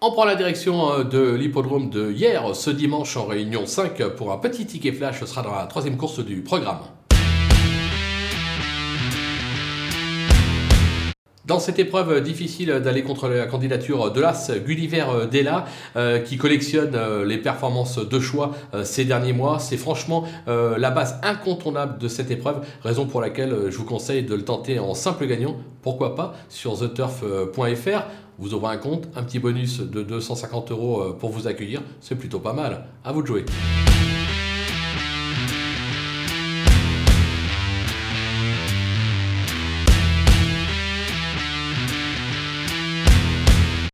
On prend la direction euh, de l'hippodrome de hier, ce dimanche en réunion 5, pour un petit ticket flash. Ce sera dans la troisième course du programme. Dans cette épreuve difficile d'aller contre la candidature de l'As, Gulliver Della, euh, qui collectionne euh, les performances de choix ces derniers mois, c'est franchement la base incontournable de cette épreuve, raison pour laquelle je vous conseille de le tenter en simple gagnant, pourquoi pas, sur theturf.fr vous ouvrez un compte, un petit bonus de 250 euros euh, pour vous accueillir, c'est plutôt pas mal. À vous de jouer.